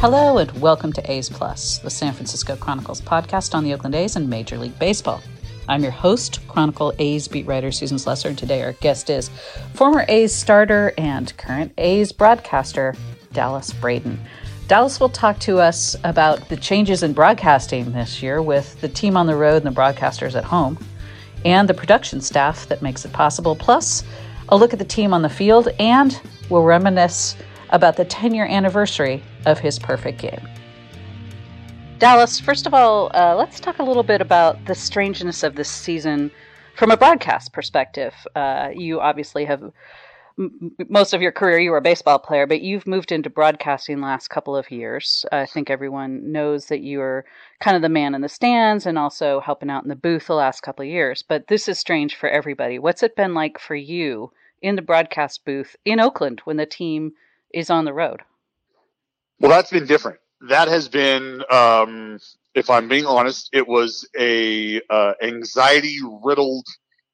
Hello and welcome to A's Plus, the San Francisco Chronicles podcast on the Oakland A's and Major League Baseball. I'm your host, Chronicle A's beat writer Susan Slusser, and today our guest is former A's starter and current A's broadcaster, Dallas Braden. Dallas will talk to us about the changes in broadcasting this year with the team on the road and the broadcasters at home, and the production staff that makes it possible, plus a look at the team on the field, and we'll reminisce about the 10 year anniversary of his perfect game. Dallas, first of all, uh, let's talk a little bit about the strangeness of this season from a broadcast perspective. Uh, you obviously have m- most of your career you were a baseball player, but you've moved into broadcasting the last couple of years. I think everyone knows that you are kind of the man in the stands and also helping out in the booth the last couple of years. But this is strange for everybody. What's it been like for you in the broadcast booth in Oakland when the team is on the road? Well, that's been different. That has been, um, if I'm being honest, it was a uh, anxiety riddled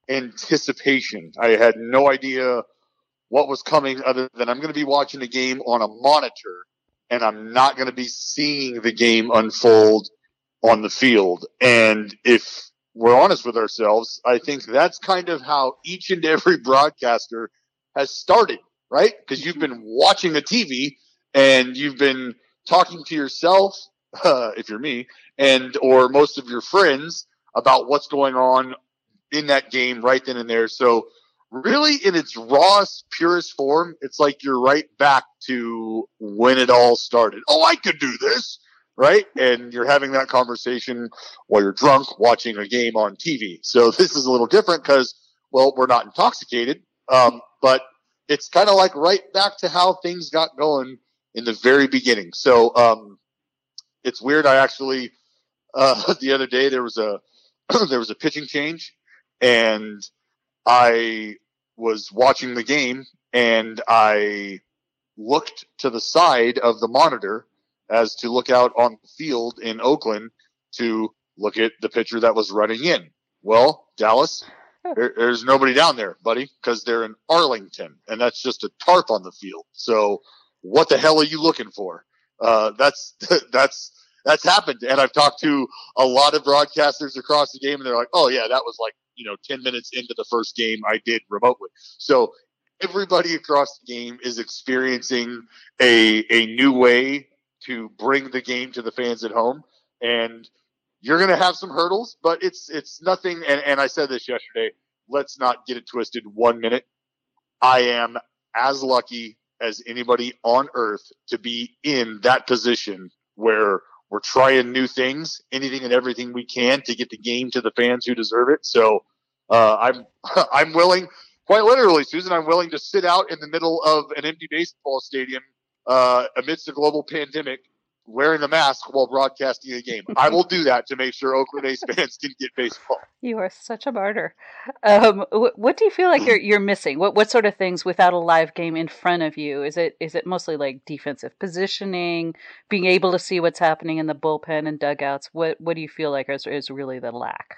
anticipation. I had no idea what was coming other than I'm going to be watching a game on a monitor and I'm not going to be seeing the game unfold on the field. And if we're honest with ourselves, I think that's kind of how each and every broadcaster has started, right? Because you've been watching the TV and you've been talking to yourself, uh, if you're me, and or most of your friends about what's going on in that game right then and there. So really in its rawest, purest form, it's like you're right back to when it all started. Oh, I could do this, right? And you're having that conversation while you're drunk watching a game on TV. So this is a little different because, well, we're not intoxicated, um, but it's kind of like right back to how things got going in the very beginning. So um, it's weird. I actually uh, the other day there was a there was a pitching change, and I was watching the game and I looked to the side of the monitor as to look out on the field in Oakland to look at the pitcher that was running in. Well, Dallas, there, there's nobody down there, buddy, because they're in Arlington, and that's just a tarp on the field. So, what the hell are you looking for? Uh, that's that's that's happened, and I've talked to a lot of broadcasters across the game, and they're like, "Oh yeah, that was like you know 10 minutes into the first game I did remotely." So everybody across the game is experiencing a a new way to bring the game to the fans at home, and you're going to have some hurdles, but it's it's nothing. And, and I said this yesterday. Let's not get it twisted. One minute, I am as lucky as anybody on earth to be in that position where we're trying new things, anything and everything we can to get the game to the fans who deserve it. So uh, I'm I'm willing, quite literally, Susan, I'm willing to sit out in the middle of an empty baseball stadium uh, amidst a global pandemic wearing a mask while broadcasting a game. I will do that to make sure Oakland A's fans can get baseball. You are such a martyr. Um, what, what, do you feel like you're you're missing? What what sort of things without a live game in front of you? Is it is it mostly like defensive positioning, being able to see what's happening in the bullpen and dugouts? What what do you feel like is is really the lack?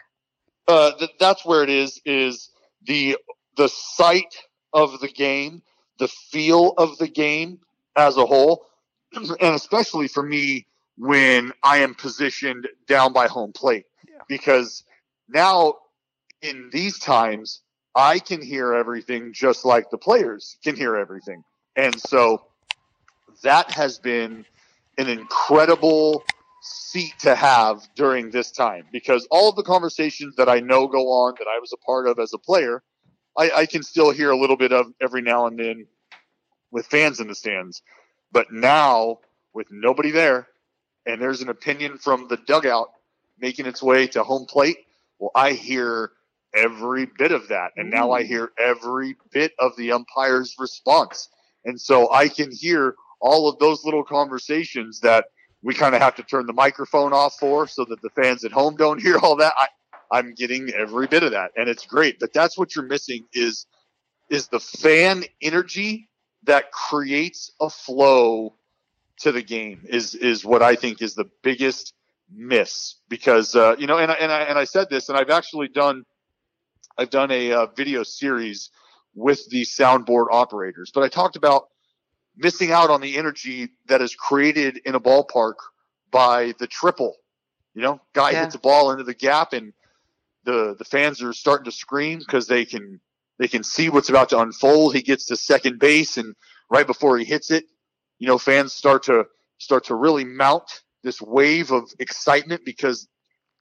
Uh, th- that's where it is. Is the the sight of the game, the feel of the game as a whole and especially for me when I am positioned down by home plate, yeah. because now in these times I can hear everything just like the players can hear everything, and so that has been an incredible seat to have during this time because all of the conversations that I know go on that I was a part of as a player, I, I can still hear a little bit of every now and then with fans in the stands. But now, with nobody there, and there's an opinion from the dugout making its way to home plate, well, I hear every bit of that. And now I mm. hear every bit of the umpire's response. And so I can hear all of those little conversations that we kind of have to turn the microphone off for so that the fans at home don't hear all that. I, I'm getting every bit of that and it's great. But that's what you're missing is is the fan energy that creates a flow to the game is is what I think is the biggest miss because uh, you know and I, and I and I said this and I've actually done I've done a uh, video series with the soundboard operators but I talked about missing out on the energy that is created in a ballpark by the triple. You know, guy yeah. hits a ball into the gap and the the fans are starting to scream because they can they can see what's about to unfold. He gets to second base and right before he hits it, you know, fans start to start to really mount this wave of excitement because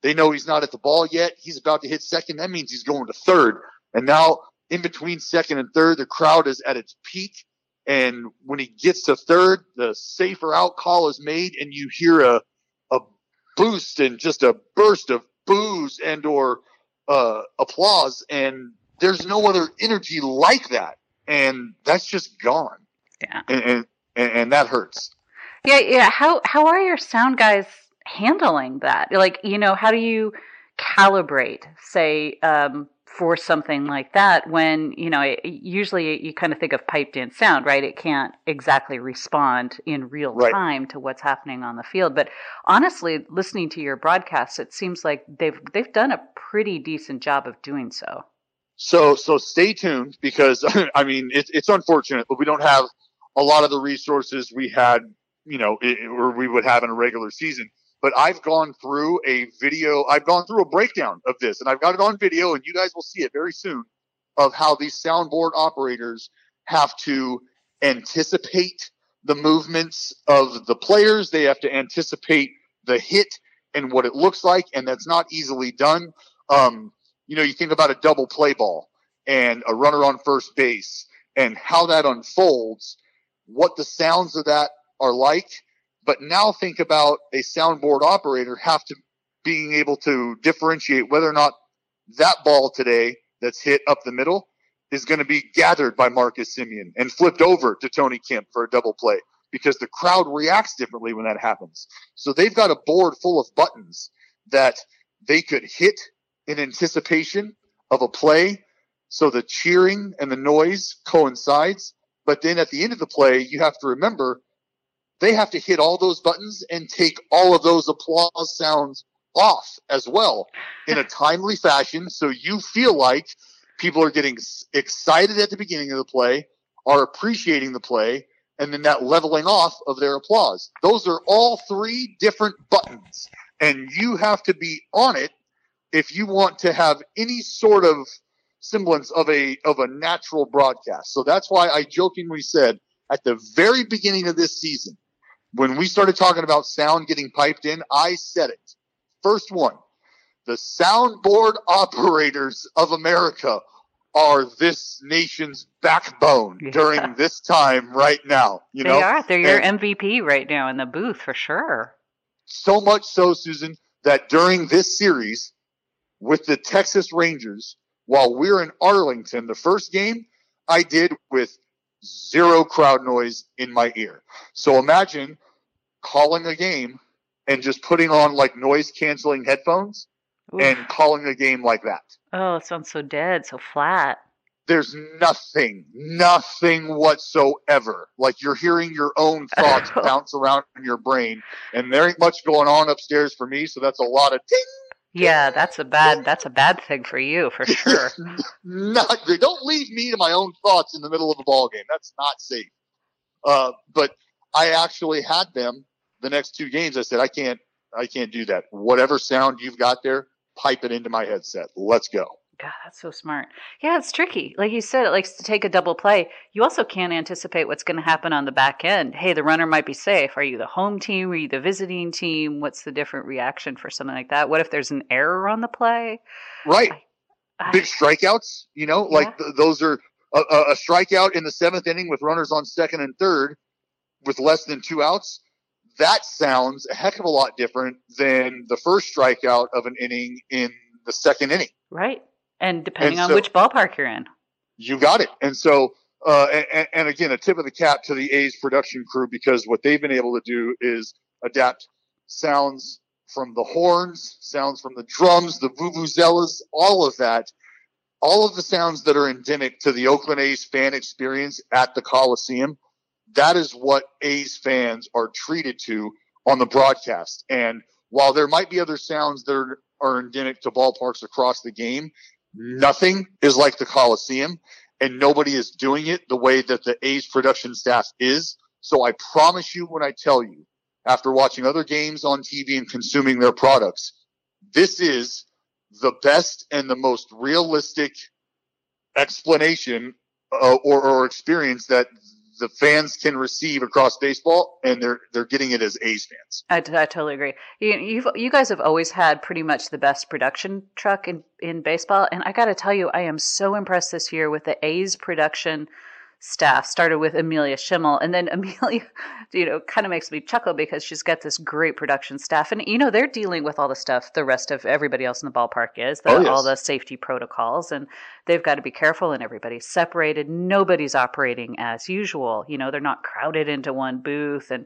they know he's not at the ball yet. He's about to hit second. That means he's going to third. And now in between second and third, the crowd is at its peak. And when he gets to third, the safer out call is made and you hear a, a boost and just a burst of boos and or uh, applause. And there's no other energy like that. And that's just gone. Yeah. And, and, and that hurts. Yeah. Yeah. How, how are your sound guys handling that? Like, you know, how do you calibrate, say, um, for something like that when you know it, usually you kind of think of piped in sound right it can't exactly respond in real right. time to what's happening on the field but honestly listening to your broadcasts it seems like they've they've done a pretty decent job of doing so so so stay tuned because i mean it, it's unfortunate but we don't have a lot of the resources we had you know it, or we would have in a regular season but I've gone through a video, I've gone through a breakdown of this and I've got it on video and you guys will see it very soon of how these soundboard operators have to anticipate the movements of the players. They have to anticipate the hit and what it looks like. And that's not easily done. Um, you know, you think about a double play ball and a runner on first base and how that unfolds, what the sounds of that are like but now think about a soundboard operator have to being able to differentiate whether or not that ball today that's hit up the middle is going to be gathered by Marcus Semien and flipped over to Tony Kemp for a double play because the crowd reacts differently when that happens. So they've got a board full of buttons that they could hit in anticipation of a play. So the cheering and the noise coincides. But then at the end of the play, you have to remember they have to hit all those buttons and take all of those applause sounds off as well in a timely fashion so you feel like people are getting excited at the beginning of the play are appreciating the play and then that leveling off of their applause those are all three different buttons and you have to be on it if you want to have any sort of semblance of a of a natural broadcast so that's why i jokingly said at the very beginning of this season when we started talking about sound getting piped in, I said it. First one, the soundboard operators of America are this nation's backbone yeah. during this time right now. You they know, are. They're your and MVP right now in the booth for sure. So much so, Susan, that during this series with the Texas Rangers, while we're in Arlington, the first game I did with zero crowd noise in my ear. So imagine calling a game and just putting on like noise canceling headphones Oof. and calling a game like that. Oh, it sounds so dead, so flat. There's nothing, nothing whatsoever. Like you're hearing your own thoughts bounce around in your brain, and there ain't much going on upstairs for me. So that's a lot of ting. Yeah, that's a bad that's a bad thing for you for sure. not don't leave me to my own thoughts in the middle of a ball game. That's not safe. Uh, but I actually had them the next two games, I said, I can't, I can't do that. Whatever sound you've got there, pipe it into my headset. Let's go. God, that's so smart. Yeah, it's tricky. Like you said, it likes to take a double play. You also can't anticipate what's going to happen on the back end. Hey, the runner might be safe. Are you the home team? Are you the visiting team? What's the different reaction for something like that? What if there's an error on the play? Right. I, I, Big strikeouts, you know, yeah. like th- those are a, a strikeout in the seventh inning with runners on second and third with less than two outs that sounds a heck of a lot different than the first strikeout of an inning in the second inning. Right. And depending and on so, which ballpark you're in. You got it. And so, uh, and, and, again, a tip of the cap to the A's production crew because what they've been able to do is adapt sounds from the horns, sounds from the drums, the vuvuzelas, all of that, all of the sounds that are endemic to the Oakland A's fan experience at the Coliseum that is what A's fans are treated to on the broadcast. And while there might be other sounds that are, are endemic to ballparks across the game, nothing is like the Coliseum and nobody is doing it the way that the A's production staff is. So I promise you when I tell you, after watching other games on TV and consuming their products, this is the best and the most realistic explanation uh, or, or experience that the fans can receive across baseball, and they're they're getting it as A's fans. I, I totally agree. You you guys have always had pretty much the best production truck in in baseball, and I got to tell you, I am so impressed this year with the A's production staff started with Amelia Schimmel. And then Amelia, you know, kind of makes me chuckle because she's got this great production staff. And, you know, they're dealing with all the stuff the rest of everybody else in the ballpark is, the, oh, yes. all the safety protocols. And they've got to be careful and everybody's separated. Nobody's operating as usual. You know, they're not crowded into one booth and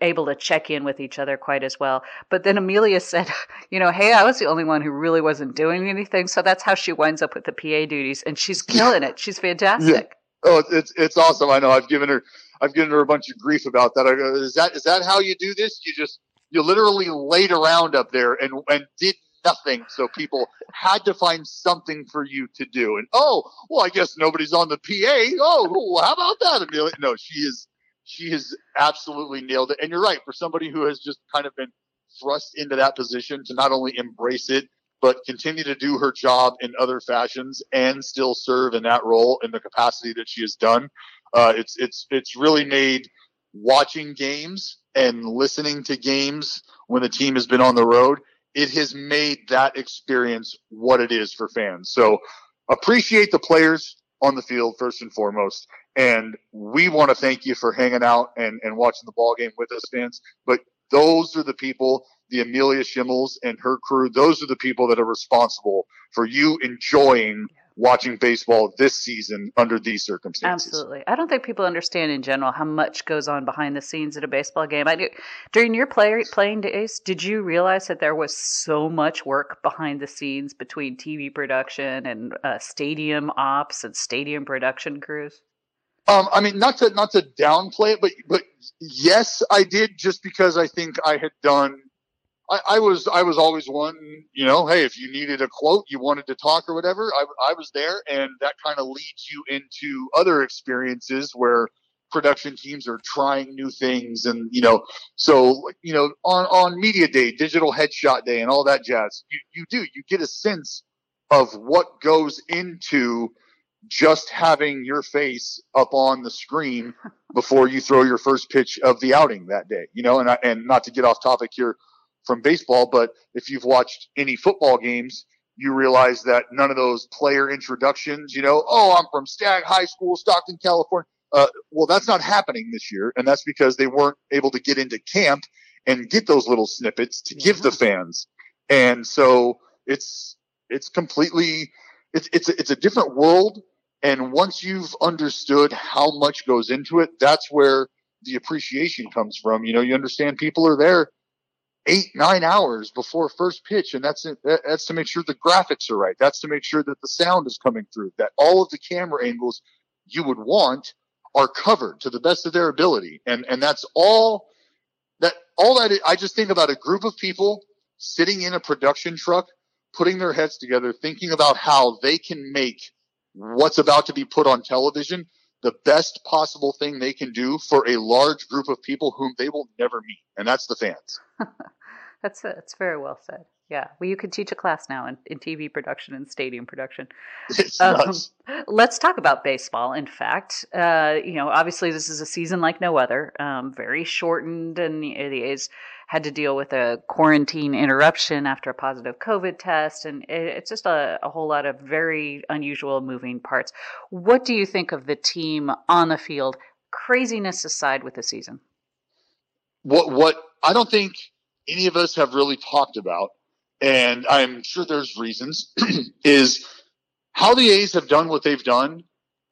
able to check in with each other quite as well. But then Amelia said, you know, hey, I was the only one who really wasn't doing anything. So that's how she winds up with the PA duties. And she's killing it. She's fantastic. Oh, it's it's awesome. I know. I've given her I've given her a bunch of grief about that. Go, is that is that how you do this? You just you literally laid around up there and and did nothing. So people had to find something for you to do. And oh, well, I guess nobody's on the PA. Oh, well, how about that, Amelia? No, she is she has absolutely nailed it. And you're right. For somebody who has just kind of been thrust into that position to not only embrace it but continue to do her job in other fashions and still serve in that role in the capacity that she has done. Uh, it's it's it's really made watching games and listening to games when the team has been on the road. It has made that experience what it is for fans. So appreciate the players on the field first and foremost. And we want to thank you for hanging out and, and watching the ball game with us, fans. But those are the people the Amelia Schimmels and her crew, those are the people that are responsible for you enjoying watching baseball this season under these circumstances. Absolutely. I don't think people understand in general how much goes on behind the scenes at a baseball game. I do, during your play, playing days, did you realize that there was so much work behind the scenes between TV production and uh, stadium ops and stadium production crews? Um, I mean, not to not to downplay it, but but yes, I did just because I think I had done I, I, was I was always one, you know, hey, if you needed a quote, you wanted to talk or whatever, I, I was there, and that kind of leads you into other experiences where production teams are trying new things, and you know, so you know, on on media day, digital headshot day, and all that jazz, you you do you get a sense of what goes into just having your face up on the screen before you throw your first pitch of the outing that day, you know, and I, and not to get off topic here from baseball, but if you've watched any football games, you realize that none of those player introductions, you know, oh, I'm from Stagg High School, Stockton, California. Uh, well, that's not happening this year, and that's because they weren't able to get into camp and get those little snippets to give the fans. And so it's it's completely it's it's a, it's a different world. And once you've understood how much goes into it, that's where the appreciation comes from. You know, you understand people are there eight nine hours before first pitch and that's that's to make sure the graphics are right. That's to make sure that the sound is coming through that all of the camera angles you would want are covered to the best of their ability. And and that's all that all that i just think about a group of people sitting in a production truck putting their heads together thinking about how they can make what's about to be put on television the best possible thing they can do for a large group of people whom they will never meet and that's the fans That's that's very well said. Yeah, well, you could teach a class now in, in TV production and stadium production. Um, let's talk about baseball. In fact, uh, you know, obviously this is a season like no other, um, very shortened, and the A's had to deal with a quarantine interruption after a positive COVID test, and it, it's just a, a whole lot of very unusual moving parts. What do you think of the team on the field? Craziness aside, with the season. What what I don't think any of us have really talked about, and I'm sure there's reasons, is how the A's have done what they've done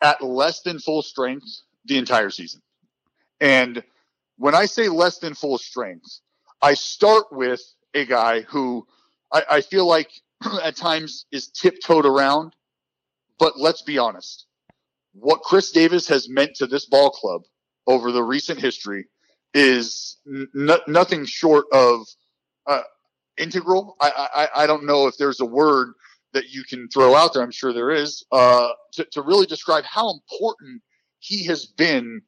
at less than full strength the entire season. And when I say less than full strength, I start with a guy who I, I feel like at times is tiptoed around. But let's be honest. What Khris Davis has meant to this ball club over the recent history is n- nothing short of uh, integral. I, I, I don't know if there's a word that you can throw out there. I'm sure there is uh, to, to really describe how important he has been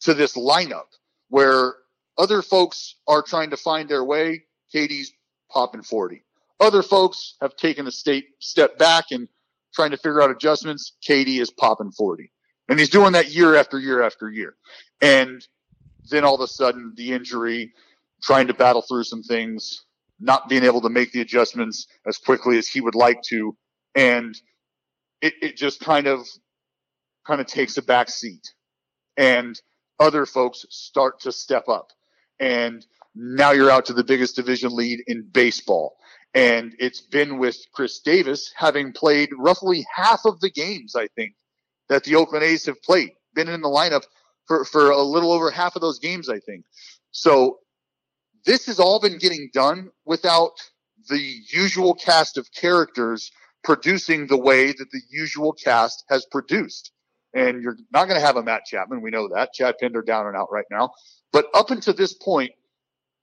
to this lineup where other folks are trying to find their way. KD's popping 40. Other folks have taken a state step back and trying to figure out adjustments. KD is popping 40. And he's doing that year after year after year. And then all of a sudden the injury, trying to battle through some things, not being able to make the adjustments as quickly as he would like to. And it, it just kind of, kind of takes a back seat and other folks start to step up. And now you're out to the biggest division lead in baseball. And it's been with Khris Davis having played roughly half of the games, I think, that the Oakland A's have played, been in the lineup for, for a little over half of those games, I think. So this has all been getting done without the usual cast of characters producing the way that the usual cast has produced. And you're not going to have a Matt Chapman. We know that. Chad Pinder down and out right now. But up until this point,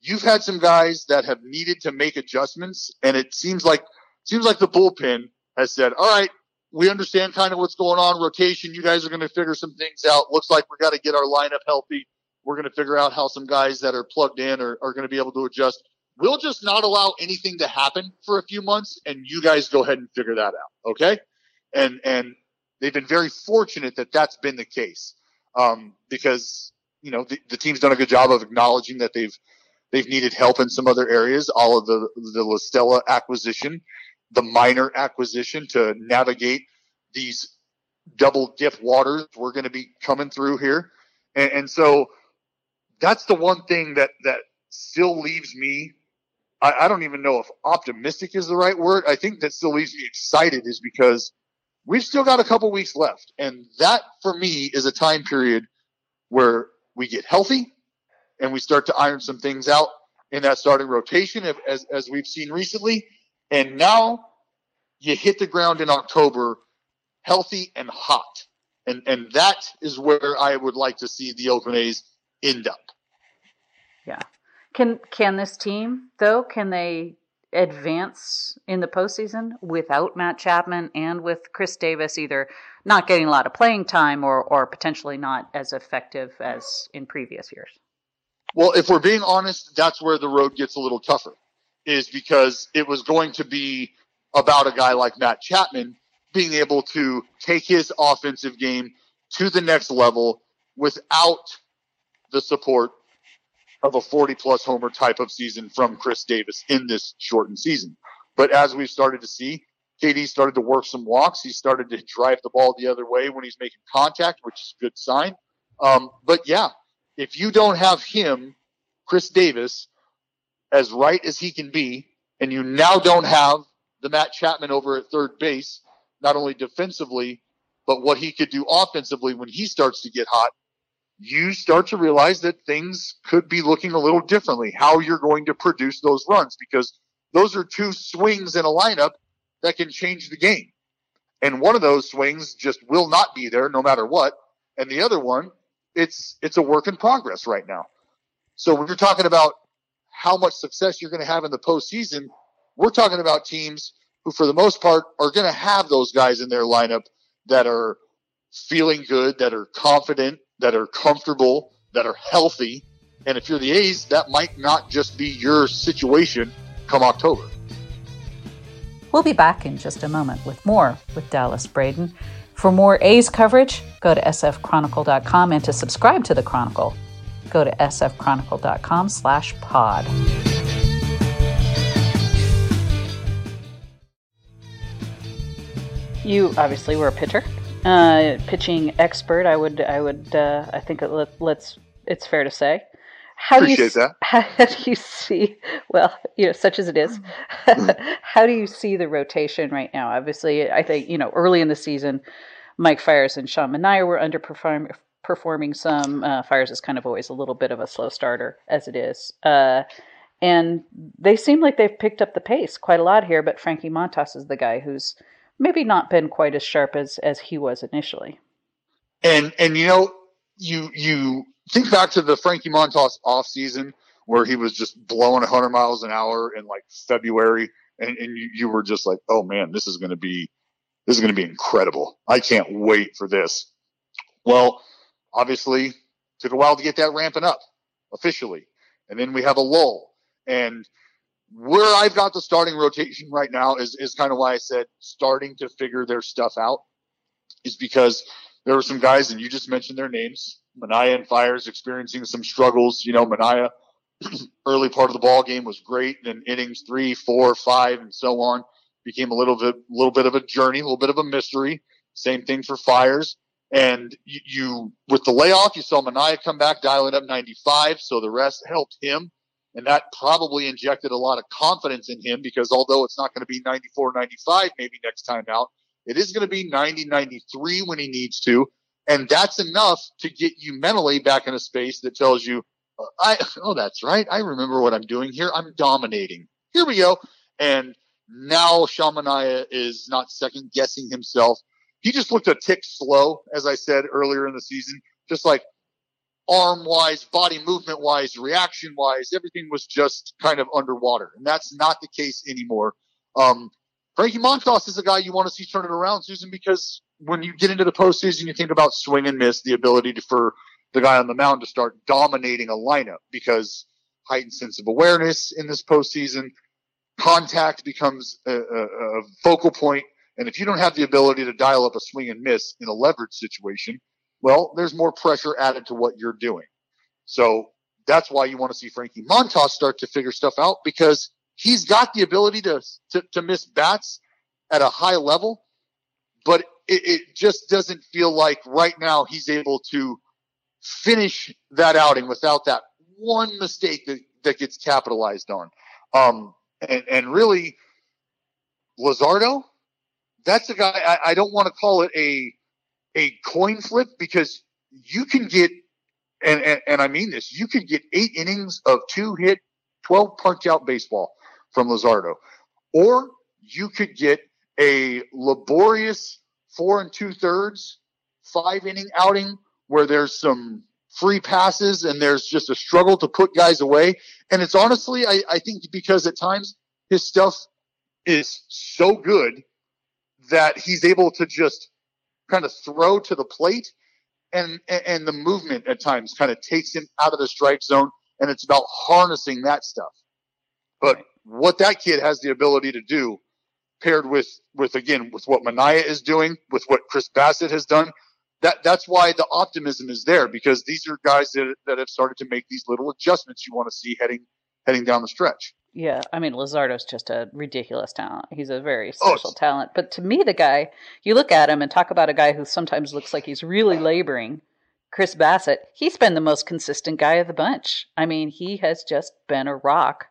you've had some guys that have needed to make adjustments, and it seems like seems like the bullpen has said, "All right, we understand kind of what's going on. Rotation, you guys are going to figure some things out. Looks like we got to get our lineup healthy. We're going to figure out how some guys that are plugged in are, are going to be able to adjust. We'll just not allow anything to happen for a few months, and you guys go ahead and figure that out, okay? And and they've been very fortunate that that's been the case um, because you know the, the team's done a good job of acknowledging that they've they've needed help in some other areas. All of the the La Stella acquisition, the Minor acquisition to navigate these double dip waters we're going to be coming through here, and, and so that's the one thing that that still leaves me. I, I don't even know if optimistic is the right word. I think that still leaves me excited is because we've still got a couple weeks left. And that for me is a time period where we get healthy and we start to iron some things out in that starting rotation as, as we've seen recently. And now you hit the ground in October healthy and hot. And, and that is where I would like to see the Oakland A's end up. Yeah. Can, can this team though, can they advance in the postseason without Matt Chapman and with Khris Davis either not getting a lot of playing time or, or potentially not as effective as in previous years? Well, if we're being honest, that's where the road gets a little tougher, is because it was going to be about a guy like Matt Chapman being able to take his offensive game to the next level without the support of a 40 plus homer type of season from Khris Davis in this shortened season. But as we've started to see, KD started to work some walks. He started to drive the ball the other way when he's making contact, which is a good sign. Um, but yeah, if you don't have him, Khris Davis, as right as he can be, and you now don't have the Matt Chapman over at third base, not only defensively, but what he could do offensively when he starts to get hot, you start to realize that things could be looking a little differently, how you're going to produce those runs, because those are two swings in a lineup that can change the game. And one of those swings just will not be there no matter what. And the other one, it's, it's a work in progress right now. So when you're talking about how much success you're going to have in the postseason, we're talking about teams who, for the most part, are going to have those guys in their lineup that are feeling good, that are confident, that are comfortable, that are healthy. And if you're the A's, that might not just be your situation come October. We'll be back in just a moment with more with Dallas Braden. For more A's coverage, go to sfchronicle.com and to subscribe to the Chronicle, go to sfchronicle.com slash pod. You obviously were a pitcher uh, pitching expert. I would, I would, uh, I think it, let, us It's fair to say. How Appreciate do you, that. How do you see? Well, you know, such as it is, how do you see the rotation right now? Obviously, I think you know early in the season, Mike Fiers and Sean Manaea were underperforming. Performing some uh, Fiers is kind of always a little bit of a slow starter as it is, uh, and they seem like they've picked up the pace quite a lot here. But Frankie Montas is the guy who's maybe not been quite as sharp as as he was initially. And and you know you you think back to the Frankie Montas off season where he was just blowing 100 miles an hour in like February, and, and you, you were just like, oh man, this is going to be this is going to be incredible. I can't wait for this. Well, obviously, Took a while to get that ramping up officially. And then we have a lull. And where I've got the starting rotation right now is, is kind of why I said starting to figure their stuff out is because there were some guys, and you just mentioned their names. Manaea and Fiers experiencing some struggles. You know, Manaea, early part of the ball game was great. Then innings three, four, five, and so on became a little bit, a little bit of a journey, a little bit of a mystery. Same thing for Fiers. And you, you, with the layoff, you saw Manaea come back, dialing up 95. So the rest helped him. And that probably injected a lot of confidence in him because although it's not going to be 94, 95 maybe next time out, it is going to be 90, 93 when he needs to. And that's enough to get you mentally back in a space that tells you, I, oh, that's right. I remember what I'm doing here. I'm dominating. Here we go. And now Sean Manaea is not second guessing himself he just looked a tick slow, as I said earlier in the season, just like arm wise, body movement wise, reaction wise, everything was just kind of underwater. And that's not the case anymore. Um, Frankie Montas is a guy you want to see turn it around, Susan, because when you get into the postseason, you think about swing and miss, the ability to, for the guy on the mound to start dominating a lineup because heightened sense of awareness in this postseason, contact becomes a, a, a focal point and if you don't have the ability to dial up a swing and miss in a leverage situation, well, there's more pressure added to what you're doing. So that's why you want to see Frankie Montas start to figure stuff out because he's got the ability to, to, to miss bats at a high level, but it, it just doesn't feel like right now he's able to finish that outing without that one mistake that, that gets capitalized on. Um, and, and really, Luzardo, that's a guy I, I don't want to call it a a coin flip because you can get and, and, and I mean this, you can get eight innings of two hit, twelve punch out baseball from Luzardo, or you could get a laborious four and two thirds, five inning outing where there's some free passes and there's just a struggle to put guys away. And it's honestly, I, I think because at times his stuff is so good that he's able to just kind of throw to the plate and and the movement at times kind of takes him out of the strike zone and it's about harnessing that stuff. But what that kid has the ability to do paired with with again with what Manaea is doing with what Chris Bassitt has done that that's why the optimism is there because these are guys that, that have started to make these little adjustments you want to see heading heading down the stretch yeah, I mean Luzardo's just a ridiculous talent. He's a very oh, special oh. talent. But to me, the guy you look at him and talk about a guy who sometimes looks like he's really laboring. Chris Bassitt, he's been the most consistent guy of the bunch. I mean, he has just been a rock.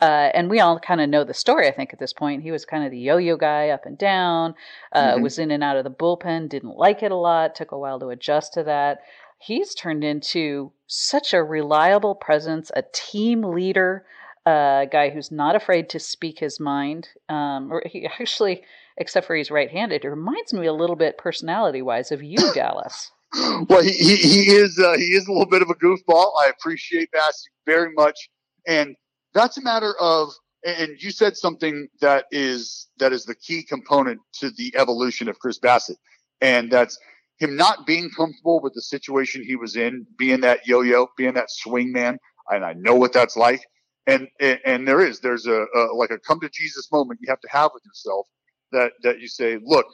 Uh, and we all kind of know the story, I think, at this point. He was kind of the yo yo guy up and down, uh, mm-hmm. was in and out of the bullpen, didn't like it a lot, took a while to adjust to that. He's turned into such a reliable presence, a team leader a guy who's not afraid to speak his mind. Um, or he actually, except for he's right-handed, it reminds me a little bit personality-wise of you, Dallas. well, he, he, he is uh, he is a little bit of a goofball. I appreciate Bassy very much, and that's a matter of. And you said something that is that is the key component to the evolution of Chris Bassitt, and that's him not being comfortable with the situation he was in, being that yo-yo, being that swing man. And I know what that's like and and there is there's a, a, like a come to jesus moment you have to have with yourself that that you say look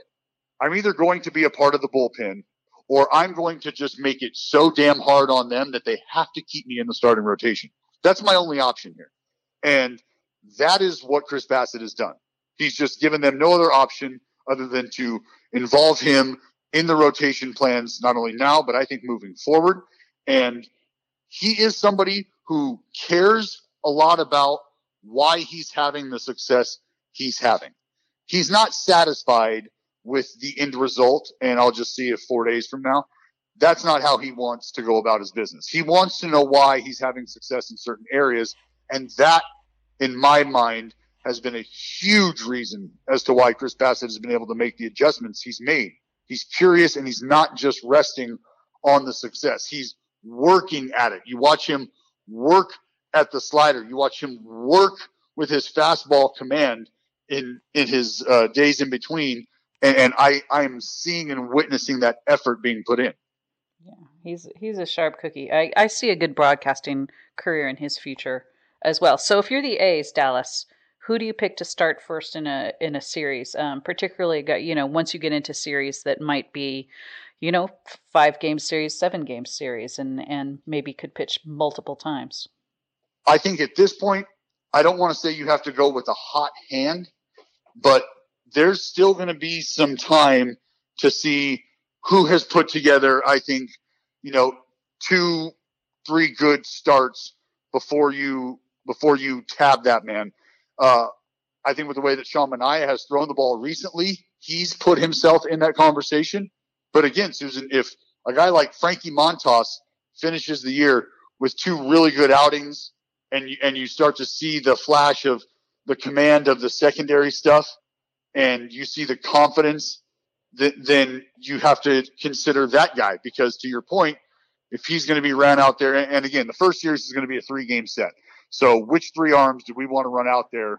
i'm either going to be a part of the bullpen or i'm going to just make it so damn hard on them that they have to keep me in the starting rotation. That's my only option here. And that is what chris Bassitt has done. He's just given them no other option other than to involve him in the rotation plans not only now but i think moving forward. And he is somebody who cares a lot about why he's having the success he's having. He's not satisfied with the end result, and I'll just see it four days from now. That's not how he wants to go about his business. He wants to know why he's having success in certain areas, and that, in my mind, has been a huge reason as to why Chris Bassitt has been able to make the adjustments he's made. He's curious and he's not just resting on the success. He's working at it. You watch him work at the slider. You watch him work with his fastball command in in his uh, days in between, and, and I I am seeing and witnessing that effort being put in. Yeah, he's he's a sharp cookie. I, I see a good broadcasting career in his future as well. So if you're the A's, Dallas, who do you pick to start first in a in a series? Um, particularly, you know, once you get into series that might be, you know, five game series, seven game series, and and maybe could pitch multiple times. I think at this point, I don't want to say you have to go with a hot hand, but there's still going to be some time to see who has put together, I think, you know, two, three good starts before you before you tab that man. Uh, I think with the way that Sean Manaea has thrown the ball recently, he's put himself in that conversation. But again, Susan, if a guy like Frankie Montas finishes the year with two really good outings, and you, and you start to see the flash of the command of the secondary stuff, and you see the confidence th- then you have to consider that guy because to your point, if he's going to be ran out there, and again, the first series is going to be a three game set. So which three arms do we want to run out there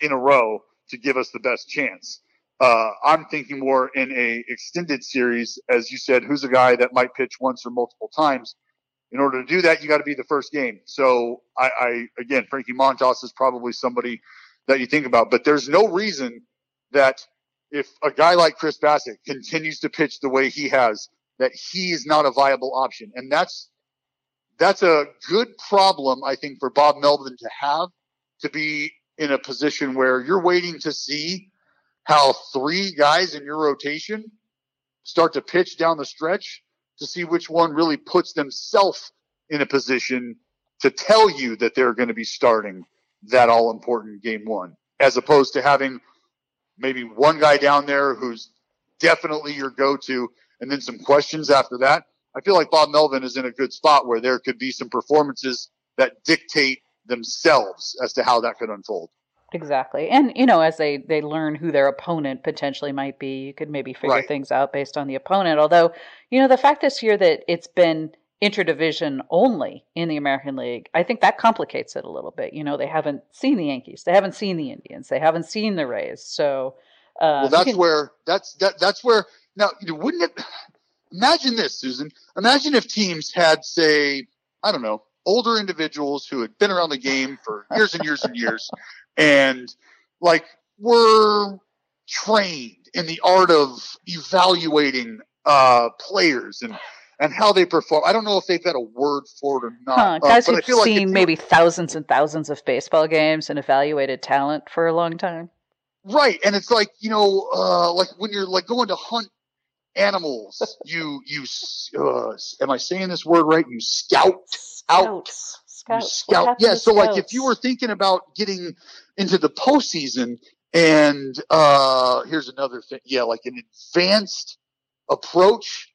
in a row to give us the best chance? Uh, I'm thinking more in a extended series, as you said, who's a guy that might pitch once or multiple times. In order to do that, you got to be the first game. So I, I again, Frankie Montas is probably somebody that you think about, but there's no reason that if a guy like Chris Bassitt continues to pitch the way he has, that he is not a viable option. And that's, that's a good problem, I think, for Bob Melvin to have to be in a position where you're waiting to see how three guys in your rotation start to pitch down the stretch to see which one really puts themselves in a position to tell you that they're going to be starting that all important game one, as opposed to having maybe one guy down there who's definitely your go-to, and then some questions after that. I feel like Bob Melvin is in a good spot where there could be some performances that dictate themselves as to how that could unfold. Exactly. And you know, as they they learn who their opponent potentially might be, you could maybe figure right. things out based on the opponent. Although, you know, the fact this year that it's been interdivision only in the American League, I think that complicates it a little bit. You know, they haven't seen the Yankees, they haven't seen the Indians, they haven't seen the Rays. So, uh, well, that's can... where that's that that's where now you know, wouldn't it? Imagine this, Susan. Imagine if teams had, say, I don't know, older individuals who had been around the game for years and years and years, and like were trained in the art of evaluating uh, players and and how they perform. I don't know if they've got a word for it or not. Huh, uh, guys uh, who've seen like maybe thousands and thousands of baseball games and evaluated talent for a long time. Right, and it's like you know, uh, like when you're like going to hunt animals, you you uh, am I saying this word right? You scout out. Scout. scout. Yeah. So like if you were thinking about getting into the postseason, and uh here's another thing. Yeah, like an advanced approach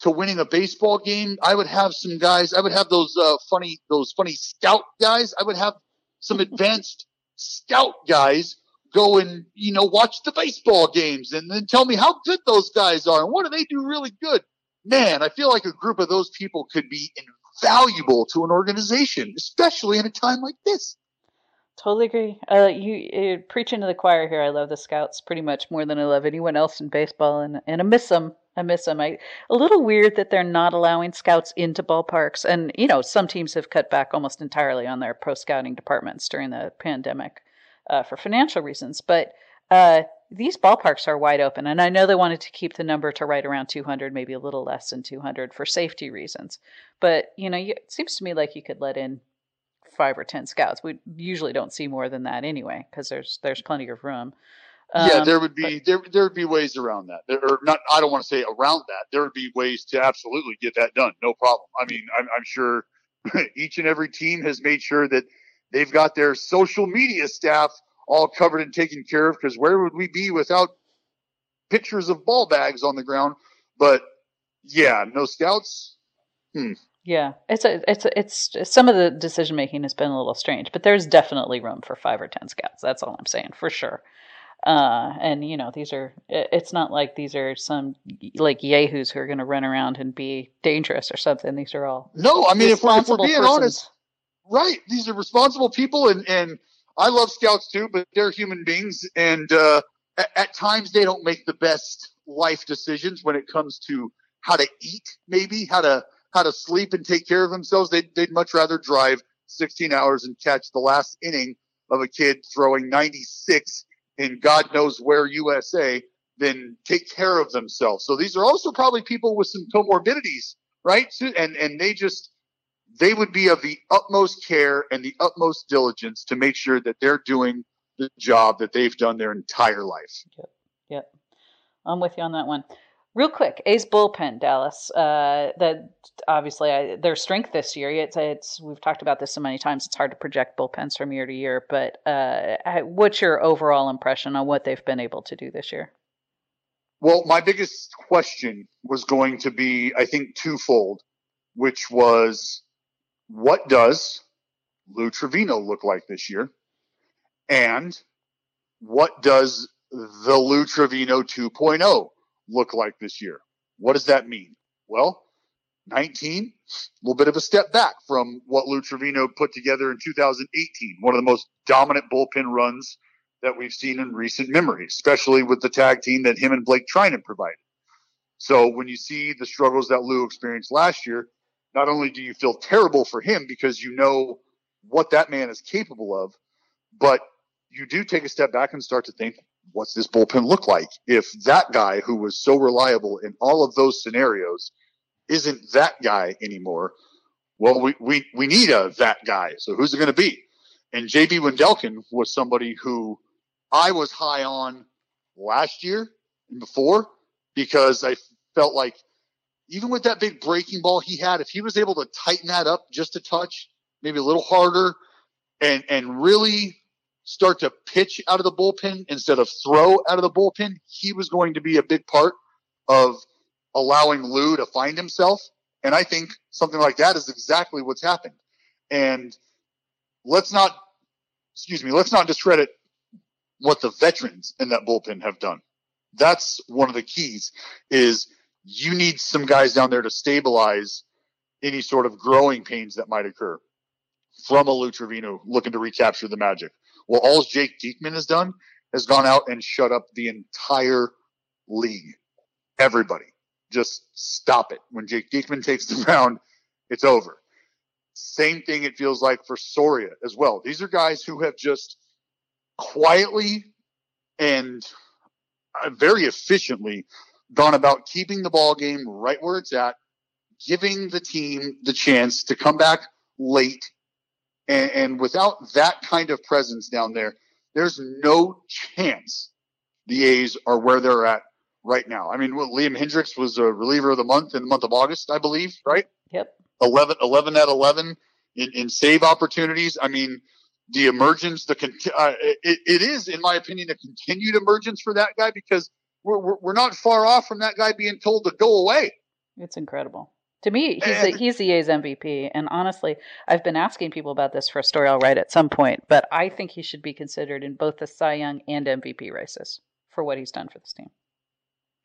to winning a baseball game, I would have some guys. I would have those uh, funny, those funny scout guys. I would have some advanced scout guys go and you know watch the baseball games and then tell me how good those guys are and what do they do really good. Man, I feel like a group of those people could be invaluable to an organization, especially in a time like this. Totally agree. Uh, you uh, preaching to the choir here. I love the Scouts pretty much more than I love anyone else in baseball, and and I miss them. I miss them. I a little weird that they're not allowing scouts into ballparks, and you know some teams have cut back almost entirely on their pro scouting departments during the pandemic uh, for financial reasons. But uh, these ballparks are wide open, and I know they wanted to keep the number to right around 200, maybe a little less than 200 for safety reasons. But you know, it seems to me like you could let in five or ten scouts. We usually don't see more than that anyway, because there's there's plenty of room. Um, yeah, there would be but, there there would be ways around that. There, or not. I don't want to say around that. There would be ways to absolutely get that done. No problem. I mean, I'm, I'm sure each and every team has made sure that they've got their social media staff all covered and taken care of. Because where would we be without pictures of ball bags on the ground? But yeah, no scouts. Hmm. Yeah, it's a, it's a, it's some of the decision making has been a little strange, but there's definitely room for five or ten scouts. That's all I'm saying for sure. Uh, and you know, these are, it's not like these are some like yahoos who are going to run around and be dangerous or something. These are all. No, I mean, if we're, if we're being persons. honest, right. These are responsible people and, and I love scouts too, but they're human beings. And, uh, at, at times they don't make the best life decisions when it comes to how to eat, maybe how to how to sleep and take care of themselves. They'd, they'd much rather drive 16 hours and catch the last inning of a kid throwing 96 in God knows where USA than take care of themselves. So these are also probably people with some comorbidities, right? And and they just they would be of the utmost care and the utmost diligence to make sure that they're doing the job that they've done their entire life. Yep. Yep. I'm with you on that one. Real quick, A's bullpen, Dallas. Uh, that obviously I, their strength this year. It's, it's we've talked about this so many times. It's hard to project bullpens from year to year. But uh, what's your overall impression on what they've been able to do this year? Well, my biggest question was going to be, I think, twofold, which was, what does Lou Trivino look like this year, and what does the Lou Trivino 2.0 look like this year. What does that mean? Well, 19, a little bit of a step back from what Lou Trivino put together in 2018, one of the most dominant bullpen runs that we've seen in recent memory, especially with the tag team that him and Blake Treinen provided. So when you see the struggles that Lou experienced last year, not only do you feel terrible for him because you know what that man is capable of, but you do take a step back and start to think, what's this bullpen look like if that guy who was so reliable in all of those scenarios isn't that guy anymore? Well, we, we, we need a that guy. So who's it going to be? And JB Wendelken was somebody who I was high on last year and before because I felt like even with that big breaking ball he had, if he was able to tighten that up just a touch, maybe a little harder and, and really start to pitch out of the bullpen instead of throw out of the bullpen, he was going to be a big part of allowing Lou to find himself. And I think something like that is exactly what's happened. And let's not, excuse me, let's not discredit what the veterans in that bullpen have done. That's one of the keys is you need some guys down there to stabilize any sort of growing pains that might occur from a Lou Trivino looking to recapture the magic. Well, all Jake Diekman has done has gone out and shut up the entire league. Everybody. Just stop it. When Jake Diekman takes the mound, it's over. Same thing it feels like for Soria as well. These are guys who have just quietly and very efficiently gone about keeping the ball game right where it's at, giving the team the chance to come back late and, and without that kind of presence down there, there's no chance the A's are where they're at right now. I mean, well, Liam Hendriks was a reliever of the month in the month of August, I believe, right? Yep. 11, 11 at 11 in, in save opportunities. I mean, the emergence, the uh, it, it is, in my opinion, a continued emergence for that guy because we're, we're, we're not far off from that guy being told to go away. It's incredible. To me, he's the, he's the A's MVP, and honestly, I've been asking people about this for a story I'll write at some point. But I think he should be considered in both the Cy Young and MVP races for what he's done for this team.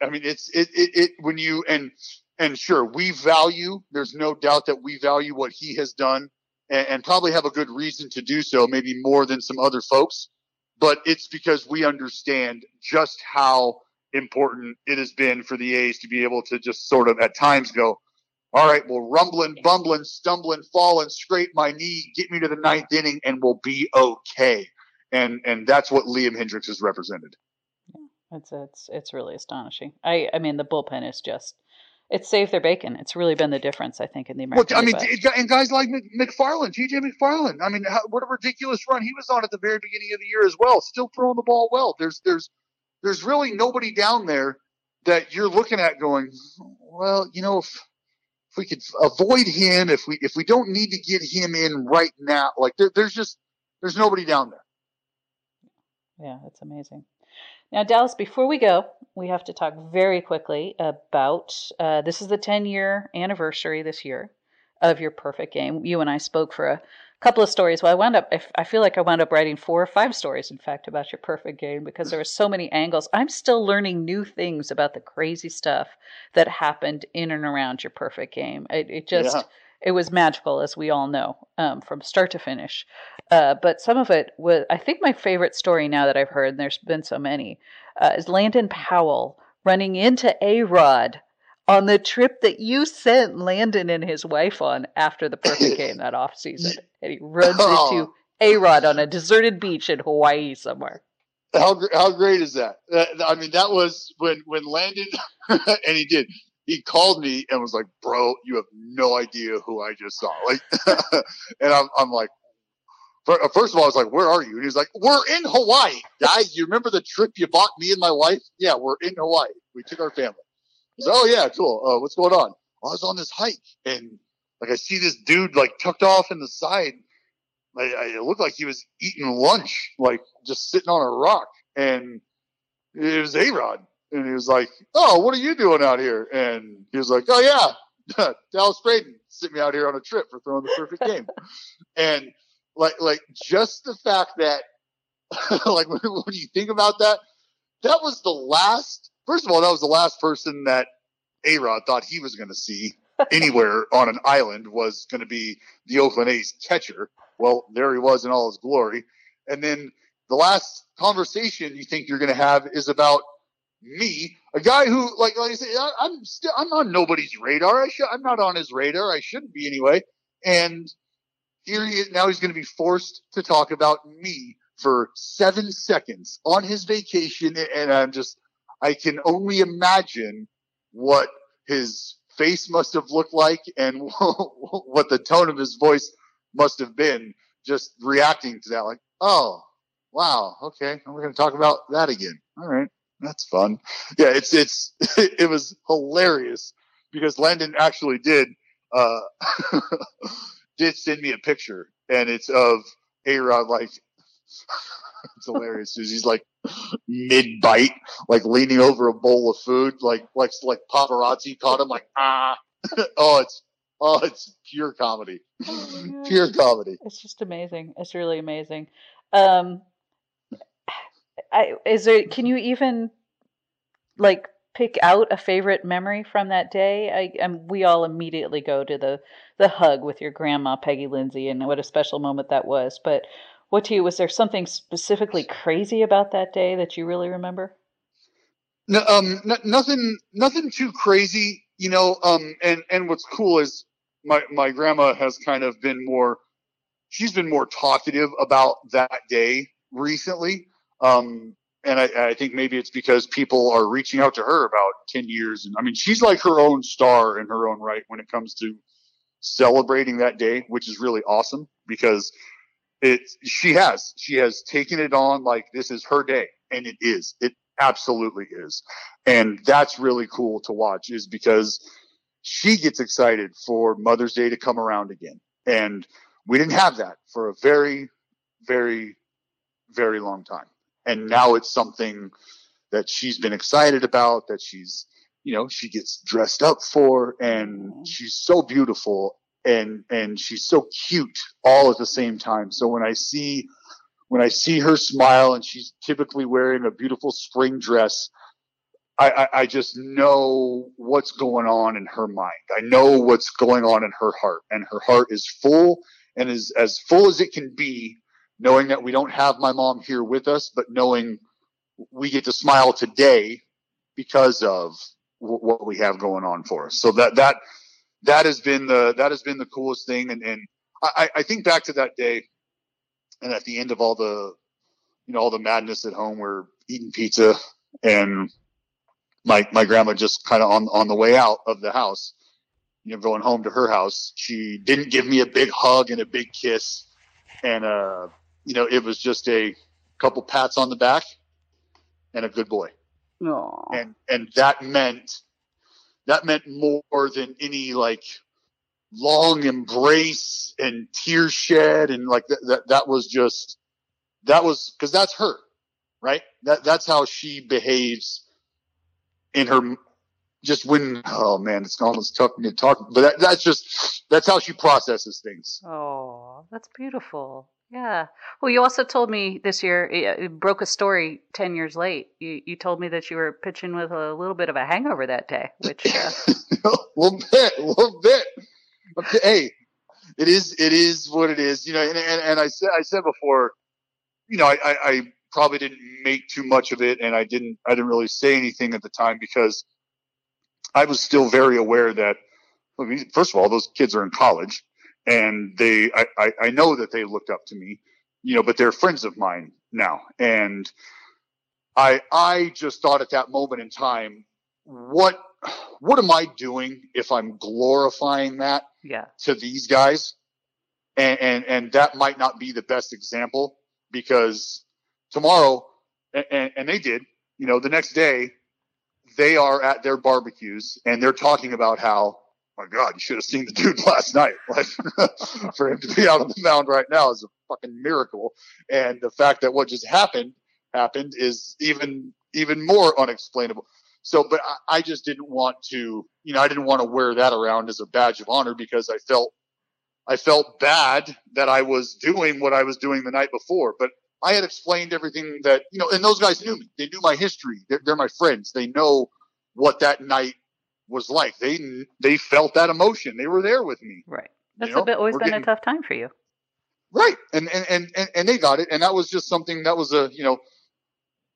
I mean, it's it, it, it when you and and sure we value. There's no doubt that we value what he has done, and, and probably have a good reason to do so, maybe more than some other folks. But it's because we understand just how important it has been for the A's to be able to just sort of at times go, all right, well, rumbling, bumbling, stumbling, falling, scrape my knee, get me to the ninth inning, and we'll be okay. And and that's what Liam Hendriks has represented. Yeah, it's it's it's really astonishing. I I mean, the bullpen is just it's saved their bacon. It's really been the difference, I think, in the American. Well, I mean, and guys like McFarland, TJ McFarland. I mean, how, what a ridiculous run he was on at the very beginning of the year as well. Still throwing the ball well. There's there's there's really nobody down there that you're looking at going, well, you know, if if we could avoid him, if we if we don't need to get him in right now, like there, there's just there's nobody down there. Yeah, it's amazing. Now, Dallas, before we go, we have to talk very quickly about uh, this is the 10 year anniversary this year of your perfect game. You and I spoke for a couple of stories. Well, I wound up, I feel like I wound up writing four or five stories, in fact, about your perfect game because there were so many angles. I'm still learning new things about the crazy stuff that happened in and around your perfect game. It, it just, yeah. it was magical, as we all know, um, from start to finish. Uh, but some of it was, I think my favorite story now that I've heard, and there's been so many, uh, is Landon Powell running into A Rod on the trip that you sent Landon and his wife on after the perfect game that off season, and he runs oh. into A Rod on a deserted beach in Hawaii somewhere. How how great is that? Uh, I mean, that was when when Landon and he did. He called me and was like, "Bro, you have no idea who I just saw." Like, and I'm I'm like, uh, First of all, I was like, "Where are you?" And he's like, "We're in Hawaii, guys. You remember the trip you bought me and my wife? Yeah, we're in Hawaii. We took our family." "Oh yeah, cool. Uh, what's going on?" Well, I was on this hike, and like I see this dude like tucked off in the side. I, I, it looked like he was eating lunch, like just sitting on a rock, and it was A Rod. And he was like, "Oh, what are you doing out here?" And he was like, "Oh yeah, Dallas Braden sent me out here on a trip for throwing the perfect game." and like like just the fact that like when, when you think about that, that was the last. First of all, that was the last person that A Rod thought he was going to see anywhere on an island was going to be the Oakland A's catcher. Well, there he was in all his glory. And then the last conversation you think you're going to have is about me, a guy who, like, like I said, I, am still, I'm on nobody's radar. I should, I'm not on his radar. I shouldn't be anyway. And here he is. Now he's going to be forced to talk about me for seven seconds on his vacation. And I'm just, I can only imagine what his face must have looked like and what the tone of his voice must have been just reacting to that. Like, oh, wow. Okay. We're going to talk about that again. All right. That's fun. Yeah. It's, it's, it was hilarious because Landon actually did, uh, did send me a picture, and it's of A Rod like it's hilarious. He's like mid bite, like leaning over a bowl of food, like like like paparazzi caught him, like ah. oh, it's oh, it's pure comedy, oh pure comedy. It's just amazing. It's really amazing. Um, I is there? Can you even like pick out a favorite memory from that day? I, and we all immediately go to the the hug with your grandma Peggy Lindsey, and what a special moment that was. But what to you was there something specifically crazy about that day that you really remember? No, um, n- nothing, nothing too crazy, you know. Um, and and what's cool is my my grandma has kind of been more, she's been more talkative about that day recently. Um, and I, I, think maybe it's because people are reaching out to her about 10 years. And I mean, she's like her own star in her own right when it comes to celebrating that day, which is really awesome because she has, she has taken it on like this is her day and it is, it absolutely is. And that's really cool to watch is because she gets excited for Mother's Day to come around again. And we didn't have that for a very, very, very long time and now it's something that she's been excited about that she's you know she gets dressed up for and mm-hmm. she's so beautiful and and she's so cute all at the same time so when i see when i see her smile and she's typically wearing a beautiful spring dress I, I, I just know what's going on in her mind. I know what's going on in her heart, and her heart is full and is as full as it can be knowing that we don't have my mom here with us, but knowing we get to smile today because of w- what we have going on for us. So that, that, that has been the, that has been the coolest thing. And, and I, I think back to that day and at the end of all the, you know, all the madness at home, we're eating pizza and my, my grandma just kind of on, on the way out of the house, you know, going home to her house, she didn't give me a big hug and a big kiss and uh you know, it was just a couple pats on the back and a good boy. Aww. And and that meant that meant more than any like long embrace and tears shed and like that that, that was just that was because that's her right? That that's how she behaves in her just when oh man it's almost tough to talk but that, that's just that's how she processes things. Oh that's beautiful yeah. Well, you also told me this year it broke a story ten years late. You you told me that you were pitching with a little bit of a hangover that day, which uh... a little bit, a little bit. Okay, hey, it is it is what it is, you know. And and, and I said I said before, you know, I, I, I probably didn't make too much of it, and I didn't I didn't really say anything at the time because I was still very aware that, first of all, those kids are in college and they, I, I, I know that they looked up to me, you know, but they're friends of mine now. And I, I just thought at that moment in time, what, what am I doing if I'm glorifying that yeah. to these guys? And, and, and that might not be the best example because tomorrow, and, and they did, you know, the next day they are at their barbecues and they're talking about how, my God, you should have seen the dude last night. Like for him to be out on the mound right now is a fucking miracle. And the fact that what just happened happened is even even more unexplainable. So, but I, I just didn't want to, you know, I didn't want to wear that around as a badge of honor because I felt I felt bad that I was doing what I was doing the night before. But I had explained everything that, you know, and those guys knew me. They knew my history. They're, they're my friends. They know what that night was like. They they felt that emotion. They were there with me. Right. That's you know? a bit, always been getting, a tough time for you. Right. And, and and and and they got it. And that was just something that was a you know,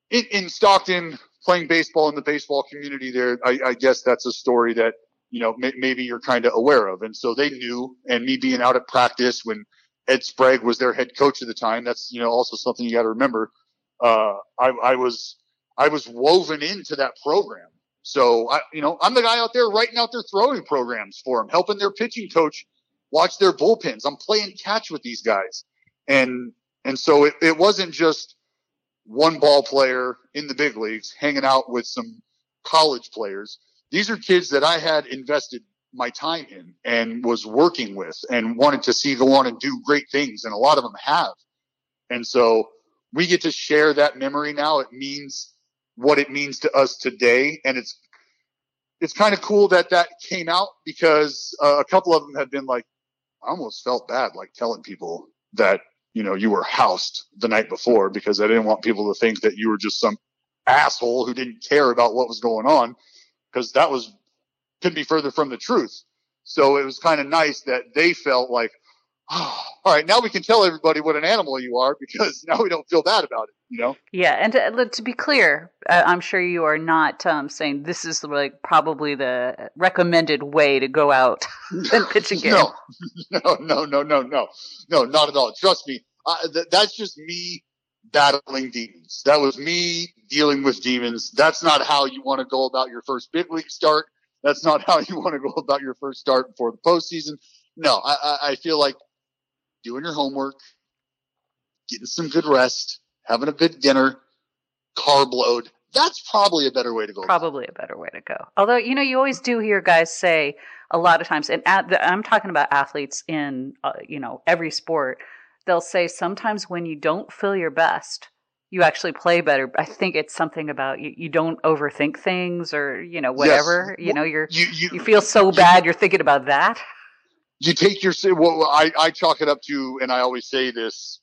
in, in Stockton playing baseball in the baseball community there. I, I guess that's a story that you know may, maybe you're kind of aware of. And so they knew. And me being out at practice when Ed Sprague was their head coach at the time. That's you know also something you got to remember. Uh, I, I was I was woven into that program. So I, you know, I'm the guy out there writing out their throwing programs for them, helping their pitching coach watch their bullpens. I'm playing catch with these guys, and and so it, it wasn't just one ball player in the big leagues hanging out with some college players. These are kids that I had invested my time in and was working with and wanted to see go on and do great things. And a lot of them have. And so we get to share that memory now. It means what it means to us today. And it's, it's kind of cool that that came out because uh, a couple of them have been like, I almost felt bad, like telling people that, you know, you were housed the night before because I didn't want people to think that you were just some asshole who didn't care about what was going on because that was couldn't be further from the truth. So it was kind of nice that they felt like, oh, all right, now we can tell everybody what an animal you are because now we don't feel bad about it, you know? Yeah, and to, to be clear, uh, I'm sure you are not um, saying this is like probably the recommended way to go out and pitch a game. no, no, no, no, no, no, no, not at all. Trust me, uh, th- that's just me battling demons. That was me dealing with demons. That's not how you want to go about your first big league start. That's not how you want to go about your first start before the postseason. No, I, I feel like doing your homework, getting some good rest, having a good dinner, carb load. That's probably a better way to go. Probably a better way to go. Although, you know, you always do hear guys say a lot of times, and the, I'm talking about athletes in, uh, you know, every sport, they'll say sometimes when you don't feel your best, you actually play better. I think it's something about you, you don't overthink things or, you know, whatever. Yes. You know, you're you, you, you feel so bad you're thinking about that. You take your well, I, I chalk it up to and I always say this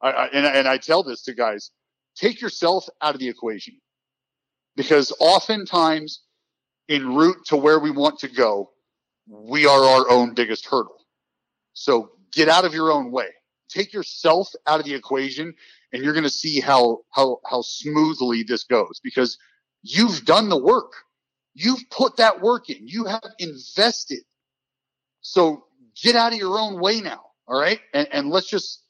I, I, and, and I tell this to guys, take yourself out of the equation. Because oftentimes en route to where we want to go, we are our own biggest hurdle. So get out of your own way. Take yourself out of the equation and you're going to see how how how smoothly this goes because you've done the work. You've put that work in. You have invested. So get out of your own way now. All right. And, and let's just,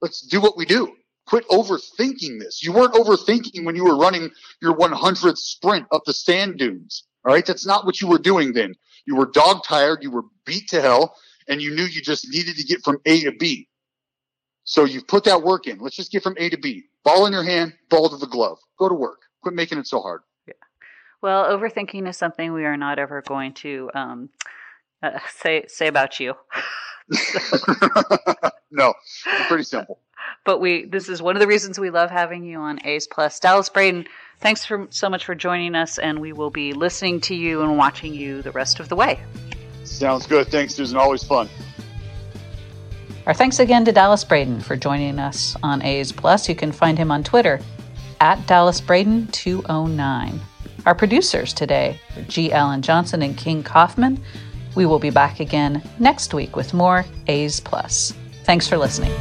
let's do what we do. Quit overthinking this. You weren't overthinking when you were running your 100th sprint up the sand dunes. All right. That's not what you were doing then. You were dog tired. You were beat to hell and you knew you just needed to get from A to B. So you've put that work in. Let's just get from A to B. Ball in your hand, ball to the glove. Go to work. Quit making it so hard. Yeah. Well, overthinking is something we are not ever going to um, uh, say say about you. no, pretty simple. But we this is one of the reasons we love having you on A's Plus. Dallas Braden, thanks for so much for joining us, and we will be listening to you and watching you the rest of the way. Sounds good. Thanks, Susan. Always fun. Our thanks again to Dallas Braden for joining us on A's Plus. You can find him on Twitter at Dallas Braden 209 Our producers today are G. Allen Johnson and King Kaufman. We will be back again next week with more A's Plus. Thanks for listening.